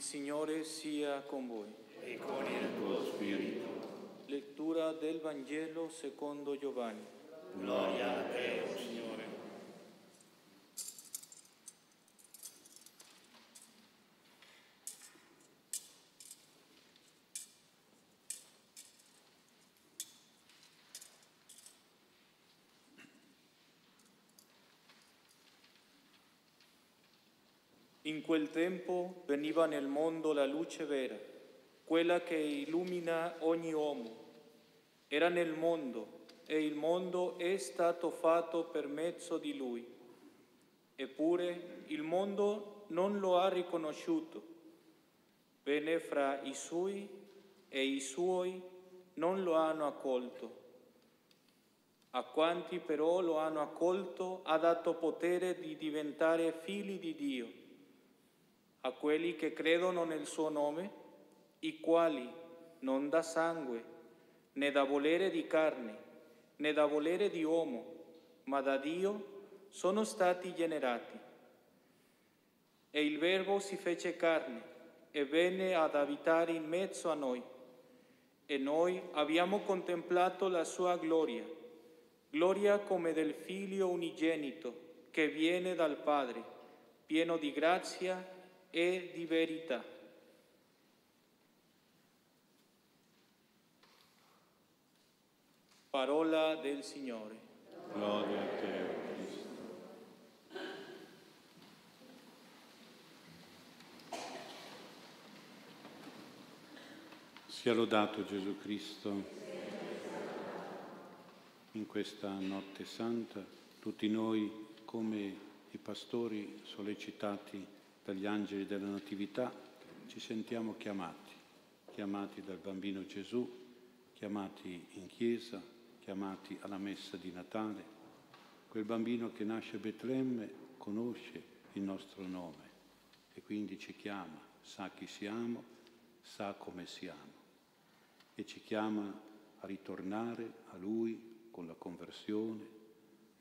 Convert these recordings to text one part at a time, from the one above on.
Il Signore sia con voi. e con il tuo spirito. Lettura del Vangelo secondo Giovanni. Gloria a te, Signore. In quel tempo veniva nel mondo la luce vera, quella che illumina ogni uomo. Era nel mondo e il mondo è stato fatto per mezzo di lui. Eppure il mondo non lo ha riconosciuto. Venne fra i suoi e i suoi non lo hanno accolto. A quanti però lo hanno accolto ha dato potere di diventare figli di Dio a quelli che credono nel suo nome, i quali non da sangue, né da volere di carne, né da volere di uomo, ma da Dio sono stati generati. E il Verbo si fece carne e venne ad abitare in mezzo a noi. E noi abbiamo contemplato la sua gloria, gloria come del Figlio unigenito che viene dal Padre, pieno di grazia e di verità. Parola del Signore. Gloria a te, o Cristo. Sia lodato Gesù Cristo. In questa notte santa tutti noi come i pastori sollecitati dagli angeli della Natività ci sentiamo chiamati, chiamati dal bambino Gesù, chiamati in chiesa, chiamati alla messa di Natale. Quel bambino che nasce a Betlemme conosce il nostro nome e quindi ci chiama, sa chi siamo, sa come siamo e ci chiama a ritornare a Lui con la conversione,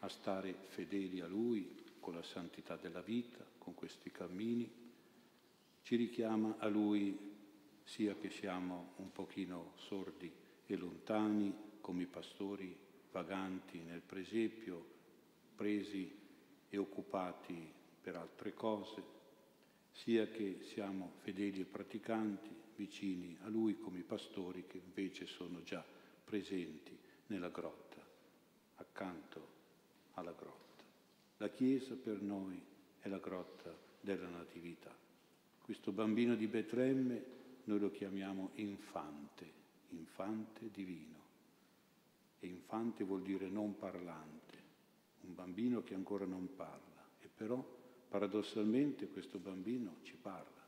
a stare fedeli a Lui con la santità della vita, con questi cammini, ci richiama a Lui sia che siamo un pochino sordi e lontani come i pastori vaganti nel presepio, presi e occupati per altre cose, sia che siamo fedeli e praticanti, vicini a Lui come i pastori che invece sono già presenti nella grotta, accanto alla grotta. La Chiesa per noi è la grotta della Natività. Questo bambino di Betlemme noi lo chiamiamo infante, infante divino. E infante vuol dire non parlante, un bambino che ancora non parla. E però paradossalmente questo bambino ci parla.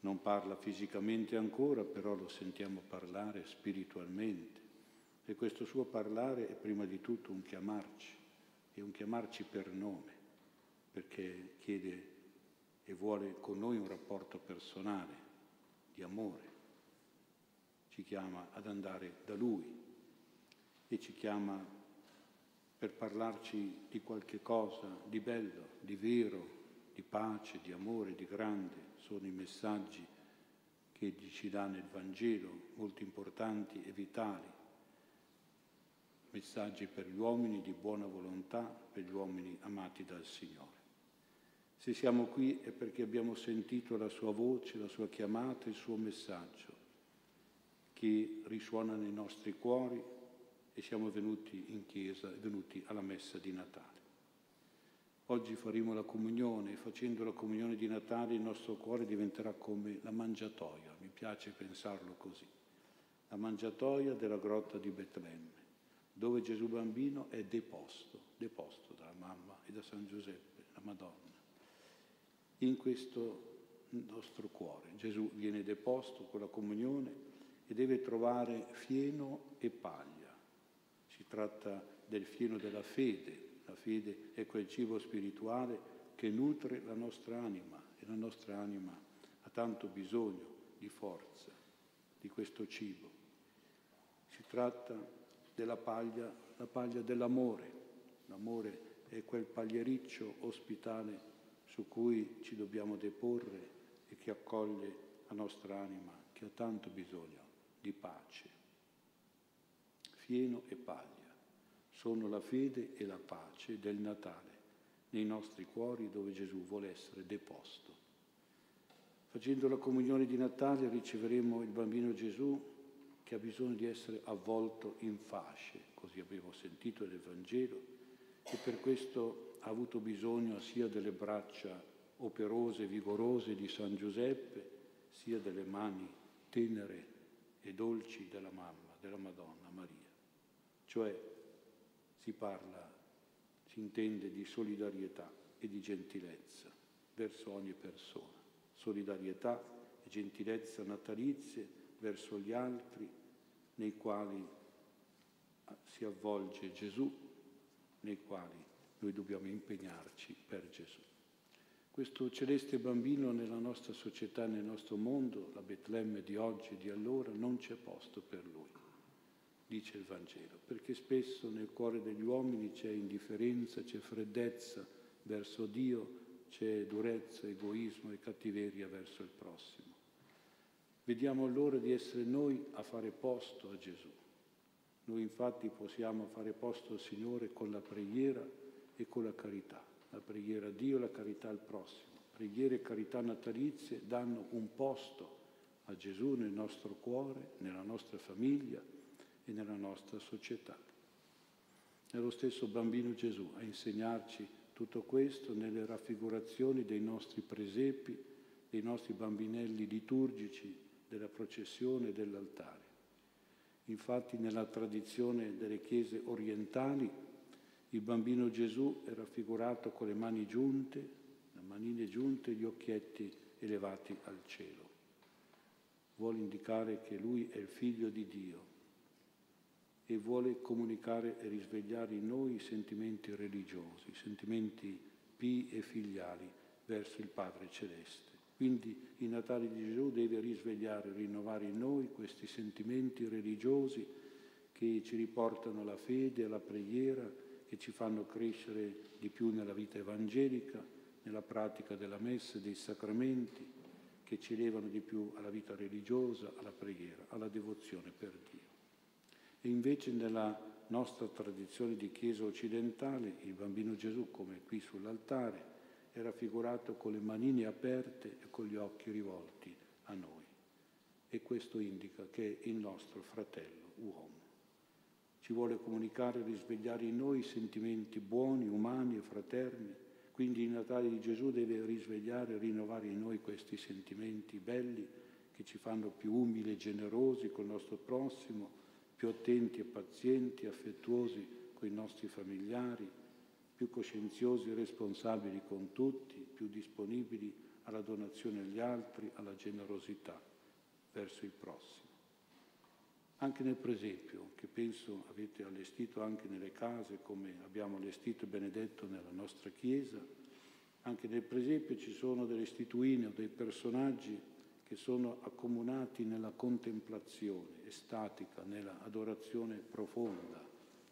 Non parla fisicamente ancora, però lo sentiamo parlare spiritualmente. E questo suo parlare è prima di tutto un chiamarci, è un chiamarci per nome perché chiede e vuole con noi un rapporto personale, di amore. Ci chiama ad andare da Lui e ci chiama per parlarci di qualche cosa di bello, di vero, di pace, di amore, di grande. Sono i messaggi che ci dà nel Vangelo, molto importanti e vitali. Messaggi per gli uomini di buona volontà, per gli uomini amati dal Signore. Se siamo qui è perché abbiamo sentito la sua voce, la sua chiamata, il suo messaggio che risuona nei nostri cuori e siamo venuti in chiesa, venuti alla messa di Natale. Oggi faremo la comunione e facendo la comunione di Natale il nostro cuore diventerà come la mangiatoia, mi piace pensarlo così, la mangiatoia della grotta di Betlemme, dove Gesù bambino è deposto, deposto dalla mamma e da San Giuseppe, la Madonna in questo nostro cuore. Gesù viene deposto con la comunione e deve trovare fieno e paglia. Si tratta del fieno della fede. La fede è quel cibo spirituale che nutre la nostra anima e la nostra anima ha tanto bisogno di forza, di questo cibo. Si tratta della paglia, la paglia dell'amore. L'amore è quel pagliericcio ospitale su cui ci dobbiamo deporre e che accoglie la nostra anima che ha tanto bisogno di pace. Fieno e paglia sono la fede e la pace del Natale nei nostri cuori dove Gesù vuole essere deposto. Facendo la comunione di Natale riceveremo il bambino Gesù che ha bisogno di essere avvolto in fasce, così abbiamo sentito nel Vangelo, e per questo ha avuto bisogno sia delle braccia operose e vigorose di San Giuseppe, sia delle mani tenere e dolci della mamma, della Madonna Maria. Cioè si parla, si intende di solidarietà e di gentilezza verso ogni persona, solidarietà e gentilezza natalizie verso gli altri nei quali si avvolge Gesù, nei quali noi dobbiamo impegnarci per Gesù. Questo celeste bambino nella nostra società, nel nostro mondo, la Betlemme di oggi e di allora, non c'è posto per lui, dice il Vangelo, perché spesso nel cuore degli uomini c'è indifferenza, c'è freddezza verso Dio, c'è durezza, egoismo e cattiveria verso il prossimo. Vediamo allora di essere noi a fare posto a Gesù. Noi infatti possiamo fare posto al Signore con la preghiera e con la carità. La preghiera a Dio la carità al prossimo. Preghiere e carità natalizie danno un posto a Gesù nel nostro cuore, nella nostra famiglia e nella nostra società. È lo stesso bambino Gesù a insegnarci tutto questo nelle raffigurazioni dei nostri presepi, dei nostri bambinelli liturgici, della processione e dell'altare. Infatti nella tradizione delle chiese orientali il bambino Gesù è raffigurato con le mani giunte, le manine giunte gli occhietti elevati al cielo. Vuole indicare che lui è il figlio di Dio e vuole comunicare e risvegliare in noi i sentimenti religiosi, i sentimenti pii e filiali verso il Padre Celeste. Quindi il Natale di Gesù deve risvegliare, rinnovare in noi questi sentimenti religiosi che ci riportano alla fede, alla preghiera, che ci fanno crescere di più nella vita evangelica, nella pratica della messa e dei sacramenti, che ci elevano di più alla vita religiosa, alla preghiera, alla devozione per Dio. E invece nella nostra tradizione di Chiesa occidentale, il bambino Gesù, come qui sull'altare, è raffigurato con le manine aperte e con gli occhi rivolti a noi. E questo indica che è il nostro fratello uomo. Ci vuole comunicare e risvegliare in noi sentimenti buoni, umani e fraterni. Quindi il Natale di Gesù deve risvegliare e rinnovare in noi questi sentimenti belli che ci fanno più umili e generosi con il nostro prossimo, più attenti e pazienti, affettuosi con i nostri familiari, più coscienziosi e responsabili con tutti, più disponibili alla donazione agli altri, alla generosità verso il prossimo. Anche nel presepio, che penso avete allestito anche nelle case, come abbiamo allestito e benedetto nella nostra Chiesa, anche nel presepio ci sono delle istituine o dei personaggi che sono accomunati nella contemplazione estatica, nella adorazione profonda,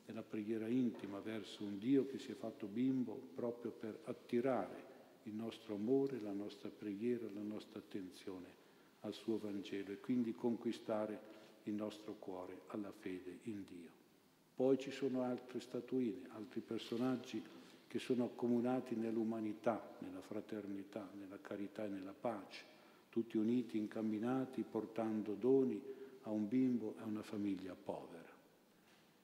nella preghiera intima verso un Dio che si è fatto bimbo proprio per attirare il nostro amore, la nostra preghiera, la nostra attenzione al suo Vangelo e quindi conquistare il nostro cuore alla fede in Dio. Poi ci sono altre statuine, altri personaggi che sono accomunati nell'umanità, nella fraternità, nella carità e nella pace, tutti uniti, incamminati, portando doni a un bimbo e a una famiglia povera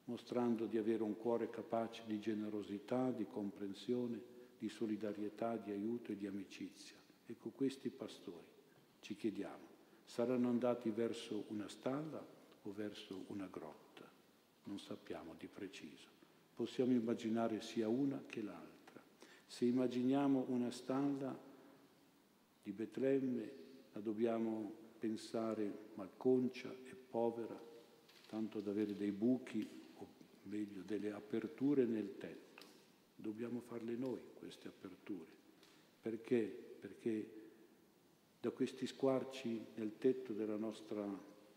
mostrando di avere un cuore capace di generosità, di comprensione, di solidarietà, di aiuto e di amicizia. Ecco, questi pastori, ci chiediamo, saranno andati verso una stalla o verso una grotta? Non sappiamo di preciso. Possiamo immaginare sia una che l'altra. Se immaginiamo una stalla di Betlemme, la dobbiamo pensare malconcia e povera, tanto da avere dei buchi meglio, delle aperture nel tetto. Dobbiamo farle noi queste aperture. Perché? Perché da questi squarci nel tetto della nostra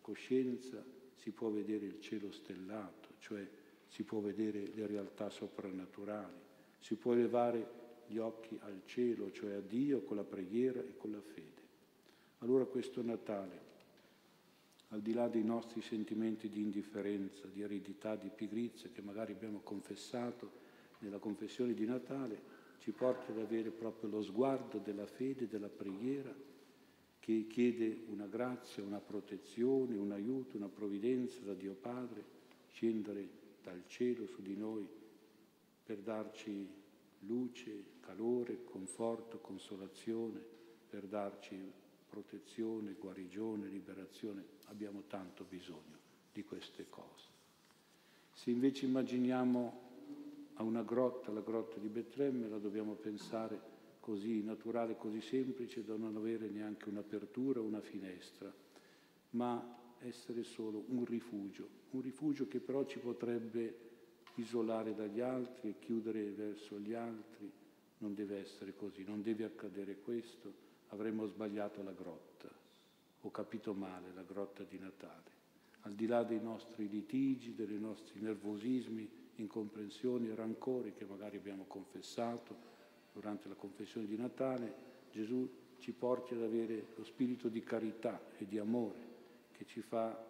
coscienza si può vedere il cielo stellato, cioè si può vedere le realtà soprannaturali, si può elevare gli occhi al cielo, cioè a Dio con la preghiera e con la fede. Allora questo Natale, al di là dei nostri sentimenti di indifferenza, di aridità, di pigrizia che magari abbiamo confessato nella confessione di Natale, ci porta ad avere proprio lo sguardo della fede, della preghiera, che chiede una grazia, una protezione, un aiuto, una provvidenza da Dio Padre, scendere dal cielo su di noi per darci luce, calore, conforto, consolazione, per darci protezione, guarigione, liberazione. Abbiamo tanto bisogno di queste cose. Se invece immaginiamo a una grotta, la grotta di Betlemme, la dobbiamo pensare così naturale, così semplice, da non avere neanche un'apertura, una finestra, ma essere solo un rifugio, un rifugio che però ci potrebbe isolare dagli altri e chiudere verso gli altri. Non deve essere così, non deve accadere questo, avremmo sbagliato la grotta, ho capito male la grotta di Natale. Al di là dei nostri litigi, dei nostri nervosismi, incomprensioni rancori che magari abbiamo confessato durante la confessione di Natale, Gesù ci porti ad avere lo spirito di carità e di amore che ci fa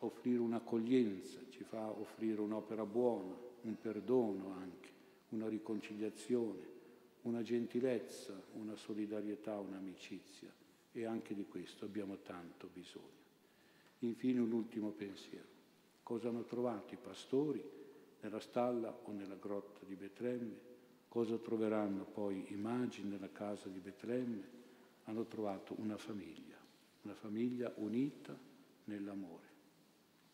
offrire un'accoglienza, ci fa offrire un'opera buona, un perdono anche, una riconciliazione, una gentilezza, una solidarietà, un'amicizia e anche di questo abbiamo tanto bisogno. Infine un ultimo pensiero. Cosa hanno trovato i pastori nella stalla o nella grotta di Betlemme? Cosa troveranno poi i magi nella casa di Betlemme? Hanno trovato una famiglia, una famiglia unita nell'amore,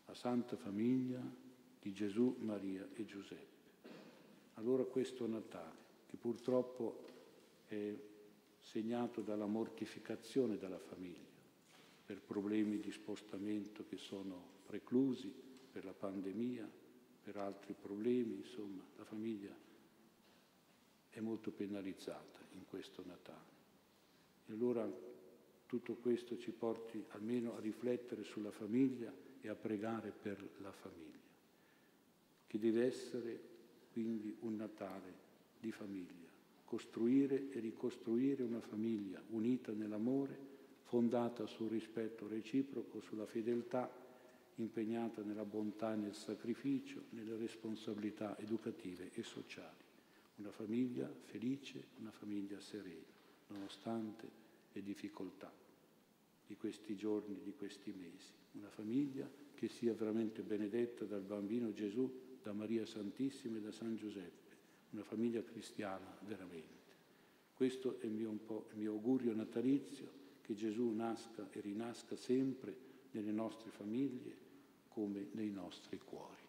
la santa famiglia di Gesù, Maria e Giuseppe. Allora questo Natale, che purtroppo è segnato dalla mortificazione della famiglia, per problemi di spostamento che sono preclusi, per la pandemia, per altri problemi, insomma, la famiglia è molto penalizzata in questo Natale. E allora tutto questo ci porti almeno a riflettere sulla famiglia e a pregare per la famiglia, che deve essere quindi un Natale di famiglia, costruire e ricostruire una famiglia unita nell'amore, fondata sul rispetto reciproco, sulla fedeltà, impegnata nella bontà e nel sacrificio, nelle responsabilità educative e sociali. Una famiglia felice, una famiglia serena, nonostante le difficoltà di questi giorni, di questi mesi. Una famiglia che sia veramente benedetta dal bambino Gesù, da Maria Santissima e da San Giuseppe. Una famiglia cristiana veramente. Questo è il mio, il mio augurio natalizio, che Gesù nasca e rinasca sempre nelle nostre famiglie come nei nostri cuori.